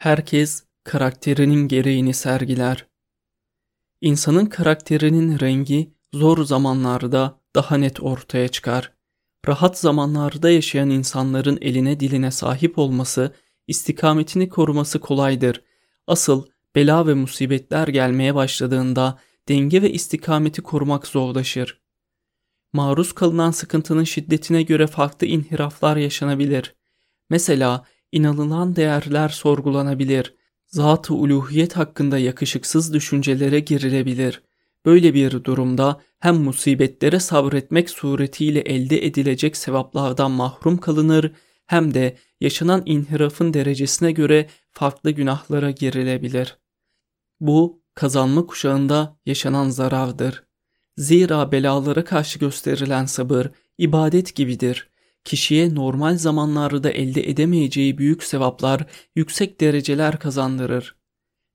Herkes karakterinin gereğini sergiler. İnsanın karakterinin rengi zor zamanlarda daha net ortaya çıkar. Rahat zamanlarda yaşayan insanların eline diline sahip olması, istikametini koruması kolaydır. Asıl bela ve musibetler gelmeye başladığında denge ve istikameti korumak zorlaşır. Maruz kalınan sıkıntının şiddetine göre farklı inhiraflar yaşanabilir. Mesela inanılan değerler sorgulanabilir. Zat-ı uluhiyet hakkında yakışıksız düşüncelere girilebilir. Böyle bir durumda hem musibetlere sabretmek suretiyle elde edilecek sevaplardan mahrum kalınır hem de yaşanan inhirafın derecesine göre farklı günahlara girilebilir. Bu kazanma kuşağında yaşanan zarardır. Zira belalara karşı gösterilen sabır ibadet gibidir. Kişiye normal zamanlarda elde edemeyeceği büyük sevaplar, yüksek dereceler kazandırır.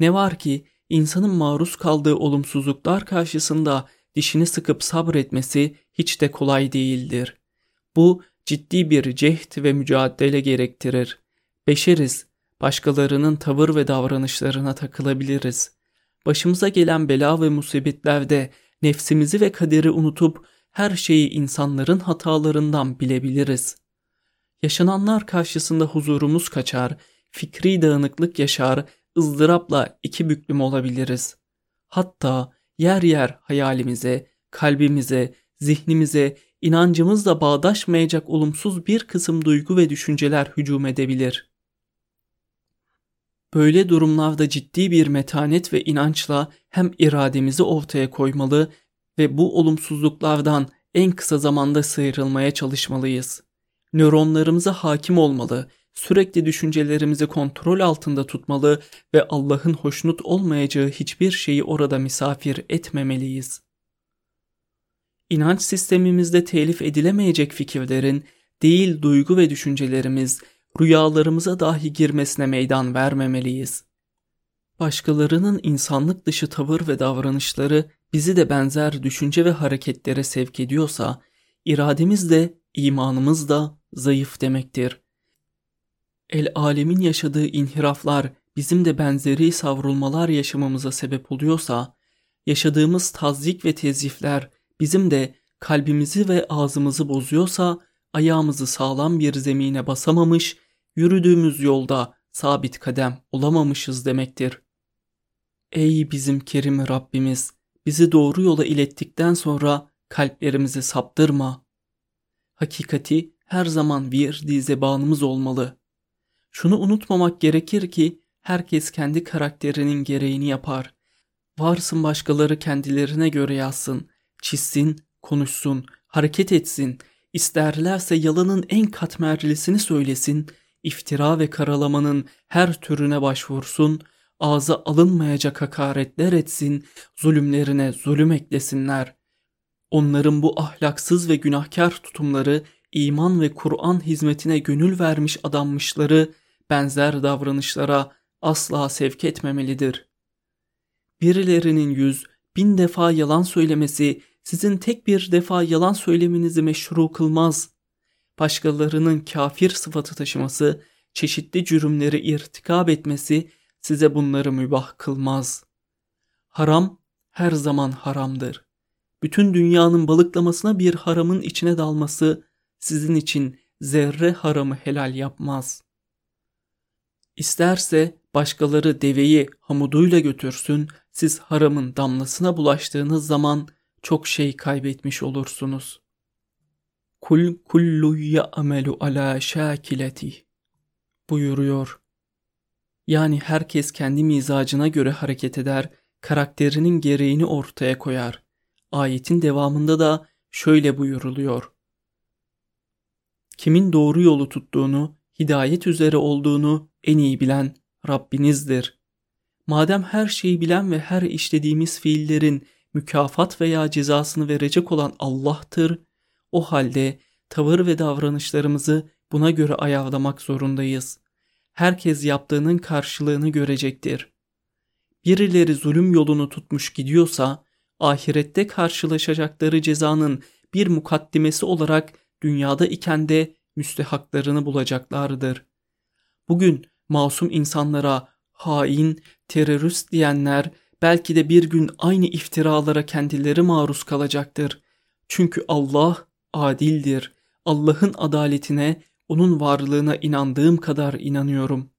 Ne var ki insanın maruz kaldığı olumsuzluklar karşısında dişini sıkıp sabretmesi hiç de kolay değildir. Bu ciddi bir cehd ve mücadele gerektirir. Beşeriz, başkalarının tavır ve davranışlarına takılabiliriz. Başımıza gelen bela ve musibetlerde nefsimizi ve kaderi unutup her şeyi insanların hatalarından bilebiliriz. Yaşananlar karşısında huzurumuz kaçar, fikri dağınıklık yaşar, ızdırapla iki büklüm olabiliriz. Hatta yer yer hayalimize, kalbimize, zihnimize, inancımızla bağdaşmayacak olumsuz bir kısım duygu ve düşünceler hücum edebilir. Böyle durumlarda ciddi bir metanet ve inançla hem irademizi ortaya koymalı ve bu olumsuzluklardan en kısa zamanda sıyrılmaya çalışmalıyız. Nöronlarımıza hakim olmalı, sürekli düşüncelerimizi kontrol altında tutmalı ve Allah'ın hoşnut olmayacağı hiçbir şeyi orada misafir etmemeliyiz. İnanç sistemimizde telif edilemeyecek fikirlerin değil duygu ve düşüncelerimiz, rüyalarımıza dahi girmesine meydan vermemeliyiz. Başkalarının insanlık dışı tavır ve davranışları bizi de benzer düşünce ve hareketlere sevk ediyorsa, irademiz de imanımız da zayıf demektir. El alemin yaşadığı inhiraflar bizim de benzeri savrulmalar yaşamamıza sebep oluyorsa, yaşadığımız tazik ve tezifler bizim de kalbimizi ve ağzımızı bozuyorsa, ayağımızı sağlam bir zemine basamamış, yürüdüğümüz yolda sabit kadem olamamışız demektir. Ey bizim kerim Rabbimiz! Bizi doğru yola ilettikten sonra kalplerimizi saptırma. Hakikati her zaman bir dizebanımız olmalı. Şunu unutmamak gerekir ki herkes kendi karakterinin gereğini yapar. Varsın başkaları kendilerine göre yazsın, çizsin, konuşsun, hareket etsin, isterlerse yalanın en katmerlisini söylesin, iftira ve karalamanın her türüne başvursun, ağza alınmayacak hakaretler etsin, zulümlerine zulüm eklesinler. Onların bu ahlaksız ve günahkar tutumları, iman ve Kur'an hizmetine gönül vermiş adanmışları benzer davranışlara asla sevk etmemelidir. Birilerinin yüz, bin defa yalan söylemesi sizin tek bir defa yalan söylemenizi meşru kılmaz. Başkalarının kafir sıfatı taşıması, çeşitli cürümleri irtikab etmesi size bunları mübah kılmaz. Haram her zaman haramdır. Bütün dünyanın balıklamasına bir haramın içine dalması sizin için zerre haramı helal yapmaz. İsterse başkaları deveyi hamuduyla götürsün, siz haramın damlasına bulaştığınız zaman çok şey kaybetmiş olursunuz. Kul kullu ya'melu ala şakileti buyuruyor. Yani herkes kendi mizacına göre hareket eder, karakterinin gereğini ortaya koyar. Ayetin devamında da şöyle buyuruluyor. Kimin doğru yolu tuttuğunu, hidayet üzere olduğunu en iyi bilen Rabbinizdir. Madem her şeyi bilen ve her işlediğimiz fiillerin mükafat veya cezasını verecek olan Allah'tır, o halde tavır ve davranışlarımızı buna göre ayarlamak zorundayız herkes yaptığının karşılığını görecektir. Birileri zulüm yolunu tutmuş gidiyorsa, ahirette karşılaşacakları cezanın bir mukaddimesi olarak dünyada iken de müstehaklarını bulacaklardır. Bugün masum insanlara hain, terörist diyenler belki de bir gün aynı iftiralara kendileri maruz kalacaktır. Çünkü Allah adildir. Allah'ın adaletine, onun varlığına inandığım kadar inanıyorum.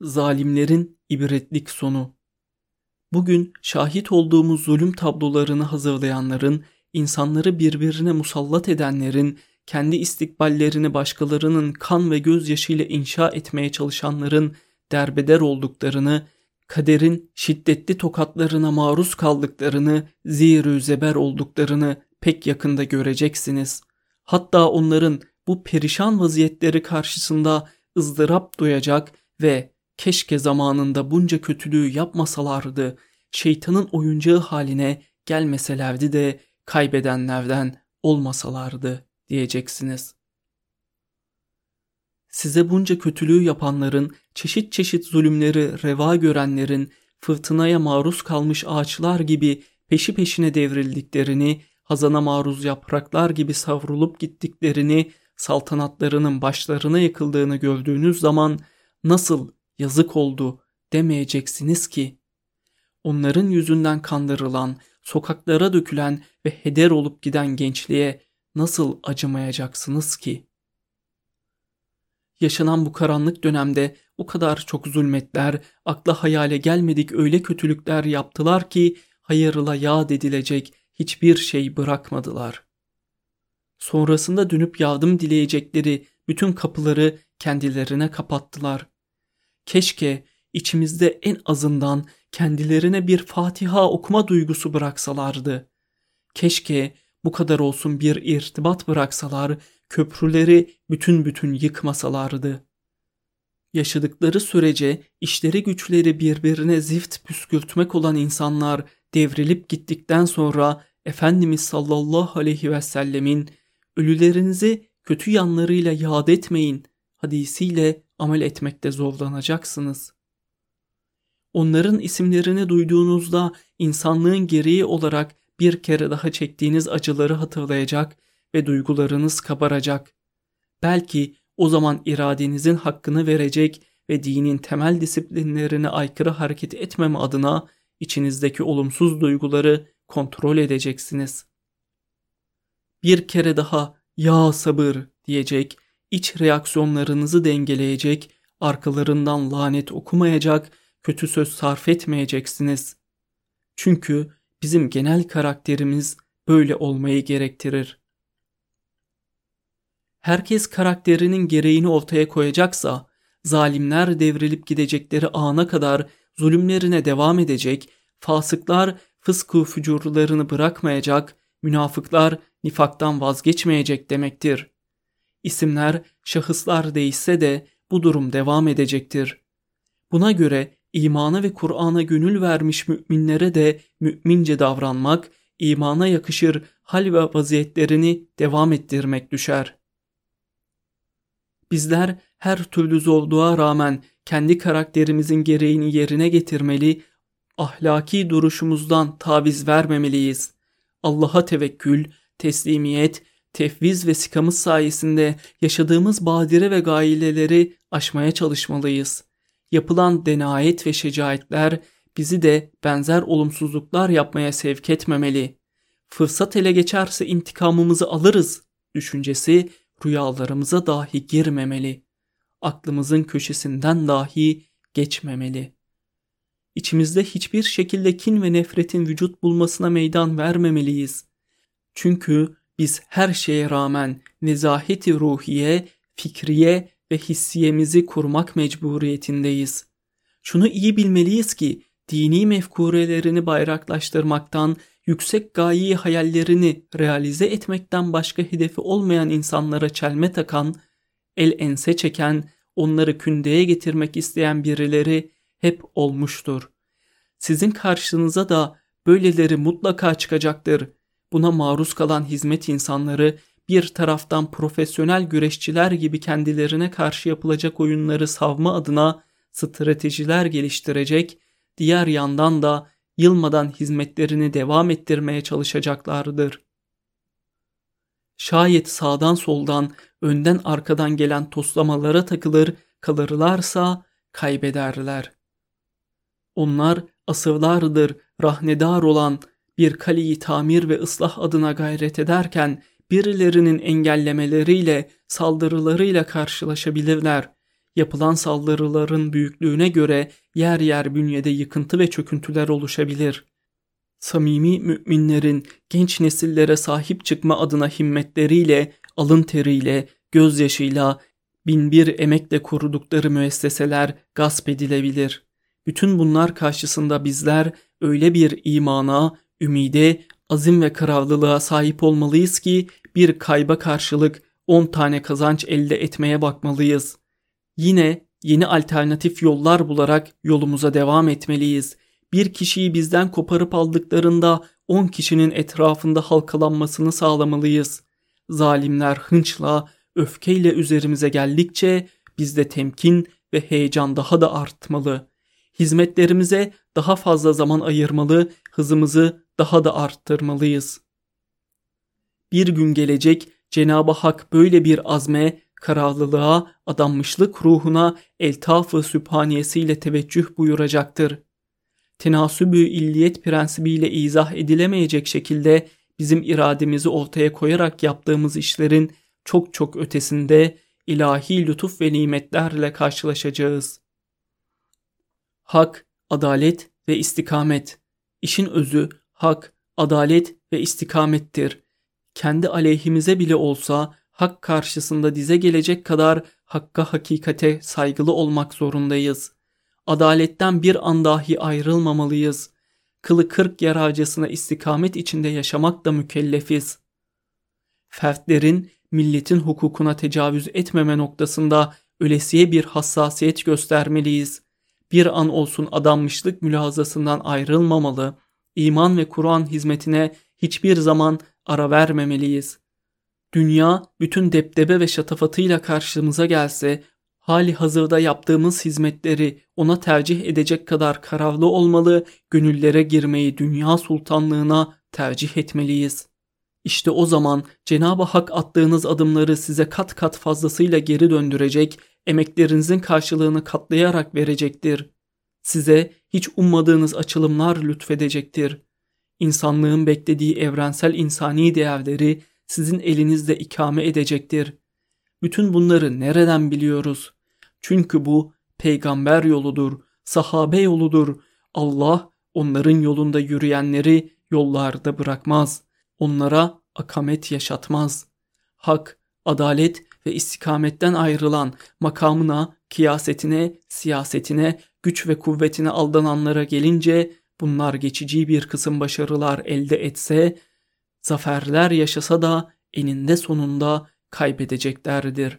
Zalimlerin ibretlik sonu Bugün şahit olduğumuz zulüm tablolarını hazırlayanların, insanları birbirine musallat edenlerin, kendi istikballerini başkalarının kan ve gözyaşıyla inşa etmeye çalışanların derbeder olduklarını, kaderin şiddetli tokatlarına maruz kaldıklarını, zirü zeber olduklarını pek yakında göreceksiniz. Hatta onların bu perişan vaziyetleri karşısında ızdırap duyacak ve keşke zamanında bunca kötülüğü yapmasalardı, şeytanın oyuncağı haline gelmeselerdi de kaybedenlerden olmasalardı diyeceksiniz. Size bunca kötülüğü yapanların, çeşit çeşit zulümleri reva görenlerin, fırtınaya maruz kalmış ağaçlar gibi peşi peşine devrildiklerini, hazana maruz yapraklar gibi savrulup gittiklerini, saltanatlarının başlarına yıkıldığını gördüğünüz zaman nasıl yazık oldu demeyeceksiniz ki. Onların yüzünden kandırılan, sokaklara dökülen ve heder olup giden gençliğe nasıl acımayacaksınız ki? Yaşanan bu karanlık dönemde o kadar çok zulmetler, akla hayale gelmedik öyle kötülükler yaptılar ki hayırla yad edilecek hiçbir şey bırakmadılar. Sonrasında dönüp yardım dileyecekleri bütün kapıları kendilerine kapattılar. Keşke içimizde en azından kendilerine bir Fatiha okuma duygusu bıraksalardı. Keşke bu kadar olsun bir irtibat bıraksalar, köprüleri bütün bütün yıkmasalardı. Yaşadıkları sürece işleri güçleri birbirine zift püskürtmek olan insanlar devrilip gittikten sonra Efendimiz sallallahu aleyhi ve sellemin ölülerinizi kötü yanlarıyla yad etmeyin hadisiyle amel etmekte zorlanacaksınız. Onların isimlerini duyduğunuzda insanlığın gereği olarak bir kere daha çektiğiniz acıları hatırlayacak ve duygularınız kabaracak. Belki o zaman iradenizin hakkını verecek ve dinin temel disiplinlerine aykırı hareket etmeme adına içinizdeki olumsuz duyguları kontrol edeceksiniz. Bir kere daha ya sabır diyecek, iç reaksiyonlarınızı dengeleyecek, arkalarından lanet okumayacak, kötü söz sarf etmeyeceksiniz. Çünkü bizim genel karakterimiz böyle olmayı gerektirir. Herkes karakterinin gereğini ortaya koyacaksa, zalimler devrilip gidecekleri ana kadar zulümlerine devam edecek, fasıklar fıskı fücurlarını bırakmayacak, münafıklar nifaktan vazgeçmeyecek demektir. İsimler, şahıslar değişse de bu durum devam edecektir. Buna göre imana ve Kur'an'a gönül vermiş müminlere de mümince davranmak, imana yakışır hal ve vaziyetlerini devam ettirmek düşer. Bizler her türlü zorluğa rağmen kendi karakterimizin gereğini yerine getirmeli, ahlaki duruşumuzdan taviz vermemeliyiz. Allah'a tevekkül, teslimiyet, tefviz ve sikamız sayesinde yaşadığımız badire ve gaileleri aşmaya çalışmalıyız. Yapılan denayet ve şecaetler bizi de benzer olumsuzluklar yapmaya sevk etmemeli. Fırsat ele geçerse intikamımızı alırız düşüncesi rüyalarımıza dahi girmemeli. Aklımızın köşesinden dahi geçmemeli. İçimizde hiçbir şekilde kin ve nefretin vücut bulmasına meydan vermemeliyiz. Çünkü biz her şeye rağmen nezaheti ruhiye, fikriye ve hissiyemizi kurmak mecburiyetindeyiz. Şunu iyi bilmeliyiz ki dini mefkurelerini bayraklaştırmaktan, yüksek gayi hayallerini realize etmekten başka hedefi olmayan insanlara çelme takan, el ense çeken, onları kündeye getirmek isteyen birileri hep olmuştur. Sizin karşınıza da böyleleri mutlaka çıkacaktır. Buna maruz kalan hizmet insanları bir taraftan profesyonel güreşçiler gibi kendilerine karşı yapılacak oyunları savma adına stratejiler geliştirecek, diğer yandan da yılmadan hizmetlerini devam ettirmeye çalışacaklardır. Şayet sağdan soldan, önden arkadan gelen toslamalara takılır kalırlarsa kaybederler. Onlar asırlardır rahnedar olan bir kaleyi tamir ve ıslah adına gayret ederken birilerinin engellemeleriyle, saldırılarıyla karşılaşabilirler. Yapılan saldırıların büyüklüğüne göre yer yer bünyede yıkıntı ve çöküntüler oluşabilir. Samimi müminlerin genç nesillere sahip çıkma adına himmetleriyle, alın teriyle, gözyaşıyla, binbir emekle korudukları müesseseler gasp edilebilir. Bütün bunlar karşısında bizler öyle bir imana, ümide, azim ve kararlılığa sahip olmalıyız ki bir kayba karşılık 10 tane kazanç elde etmeye bakmalıyız. Yine yeni alternatif yollar bularak yolumuza devam etmeliyiz. Bir kişiyi bizden koparıp aldıklarında 10 kişinin etrafında halkalanmasını sağlamalıyız. Zalimler hınçla, öfkeyle üzerimize geldikçe bizde temkin ve heyecan daha da artmalı. Hizmetlerimize daha fazla zaman ayırmalı, hızımızı daha da arttırmalıyız. Bir gün gelecek Cenab-ı Hak böyle bir azme, kararlılığa, adanmışlık ruhuna eltaf-ı sübhaniyesiyle teveccüh buyuracaktır. Tenasübü illiyet prensibiyle izah edilemeyecek şekilde bizim irademizi ortaya koyarak yaptığımız işlerin çok çok ötesinde ilahi lütuf ve nimetlerle karşılaşacağız. Hak, adalet ve istikamet. İşin özü hak, adalet ve istikamettir. Kendi aleyhimize bile olsa hak karşısında dize gelecek kadar hakka hakikate saygılı olmak zorundayız. Adaletten bir an dahi ayrılmamalıyız. Kılı kırk yaracısına istikamet içinde yaşamak da mükellefiz. Fertlerin milletin hukukuna tecavüz etmeme noktasında ölesiye bir hassasiyet göstermeliyiz. Bir an olsun adanmışlık mülazasından ayrılmamalı, iman ve Kur'an hizmetine hiçbir zaman ara vermemeliyiz. Dünya bütün depdebe ve şatafatıyla karşımıza gelse, hali hazırda yaptığımız hizmetleri ona tercih edecek kadar kararlı olmalı, gönüllere girmeyi dünya sultanlığına tercih etmeliyiz. İşte o zaman Cenab-ı Hak attığınız adımları size kat kat fazlasıyla geri döndürecek, emeklerinizin karşılığını katlayarak verecektir. Size hiç ummadığınız açılımlar lütfedecektir. İnsanlığın beklediği evrensel insani değerleri sizin elinizde ikame edecektir. Bütün bunları nereden biliyoruz? Çünkü bu peygamber yoludur, sahabe yoludur. Allah onların yolunda yürüyenleri yollarda bırakmaz. Onlara akamet yaşatmaz. Hak, adalet ve istikametten ayrılan makamına, kiyasetine, siyasetine, güç ve kuvvetine aldananlara gelince bunlar geçici bir kısım başarılar elde etse, zaferler yaşasa da eninde sonunda kaybedeceklerdir.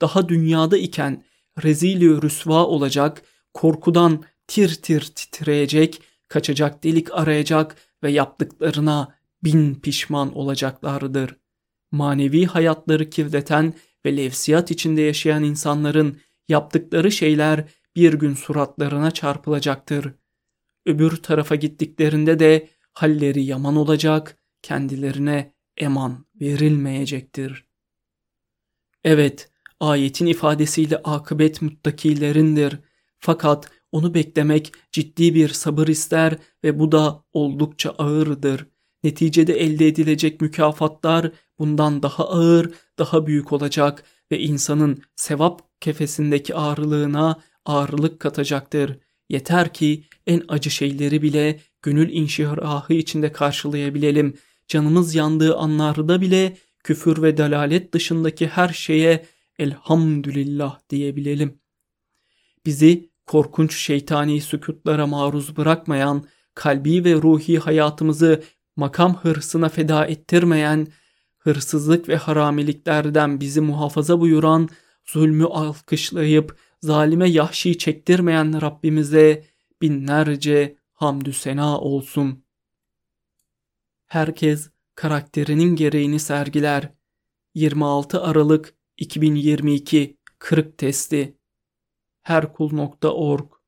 Daha dünyada iken rezili rüsva olacak, korkudan tir tir titreyecek, kaçacak delik arayacak ve yaptıklarına bin pişman olacaklardır. Manevi hayatları kirleten ve levsiyat içinde yaşayan insanların yaptıkları şeyler bir gün suratlarına çarpılacaktır. Öbür tarafa gittiklerinde de halleri yaman olacak, kendilerine eman verilmeyecektir. Evet, ayetin ifadesiyle akıbet muttakilerindir. Fakat onu beklemek ciddi bir sabır ister ve bu da oldukça ağırdır. Neticede elde edilecek mükafatlar bundan daha ağır, daha büyük olacak ve insanın sevap kefesindeki ağırlığına ağırlık katacaktır. Yeter ki en acı şeyleri bile gönül inşirahı içinde karşılayabilelim. Canımız yandığı anlarda bile küfür ve dalalet dışındaki her şeye elhamdülillah diyebilelim. Bizi korkunç şeytani sükutlara maruz bırakmayan, kalbi ve ruhi hayatımızı makam hırsına feda ettirmeyen, hırsızlık ve haramiliklerden bizi muhafaza buyuran, zulmü alkışlayıp zalime yahşi çektirmeyen Rabbimize binlerce hamdü sena olsun. Herkes karakterinin gereğini sergiler. 26 Aralık 2022 Kırık Testi Herkul.org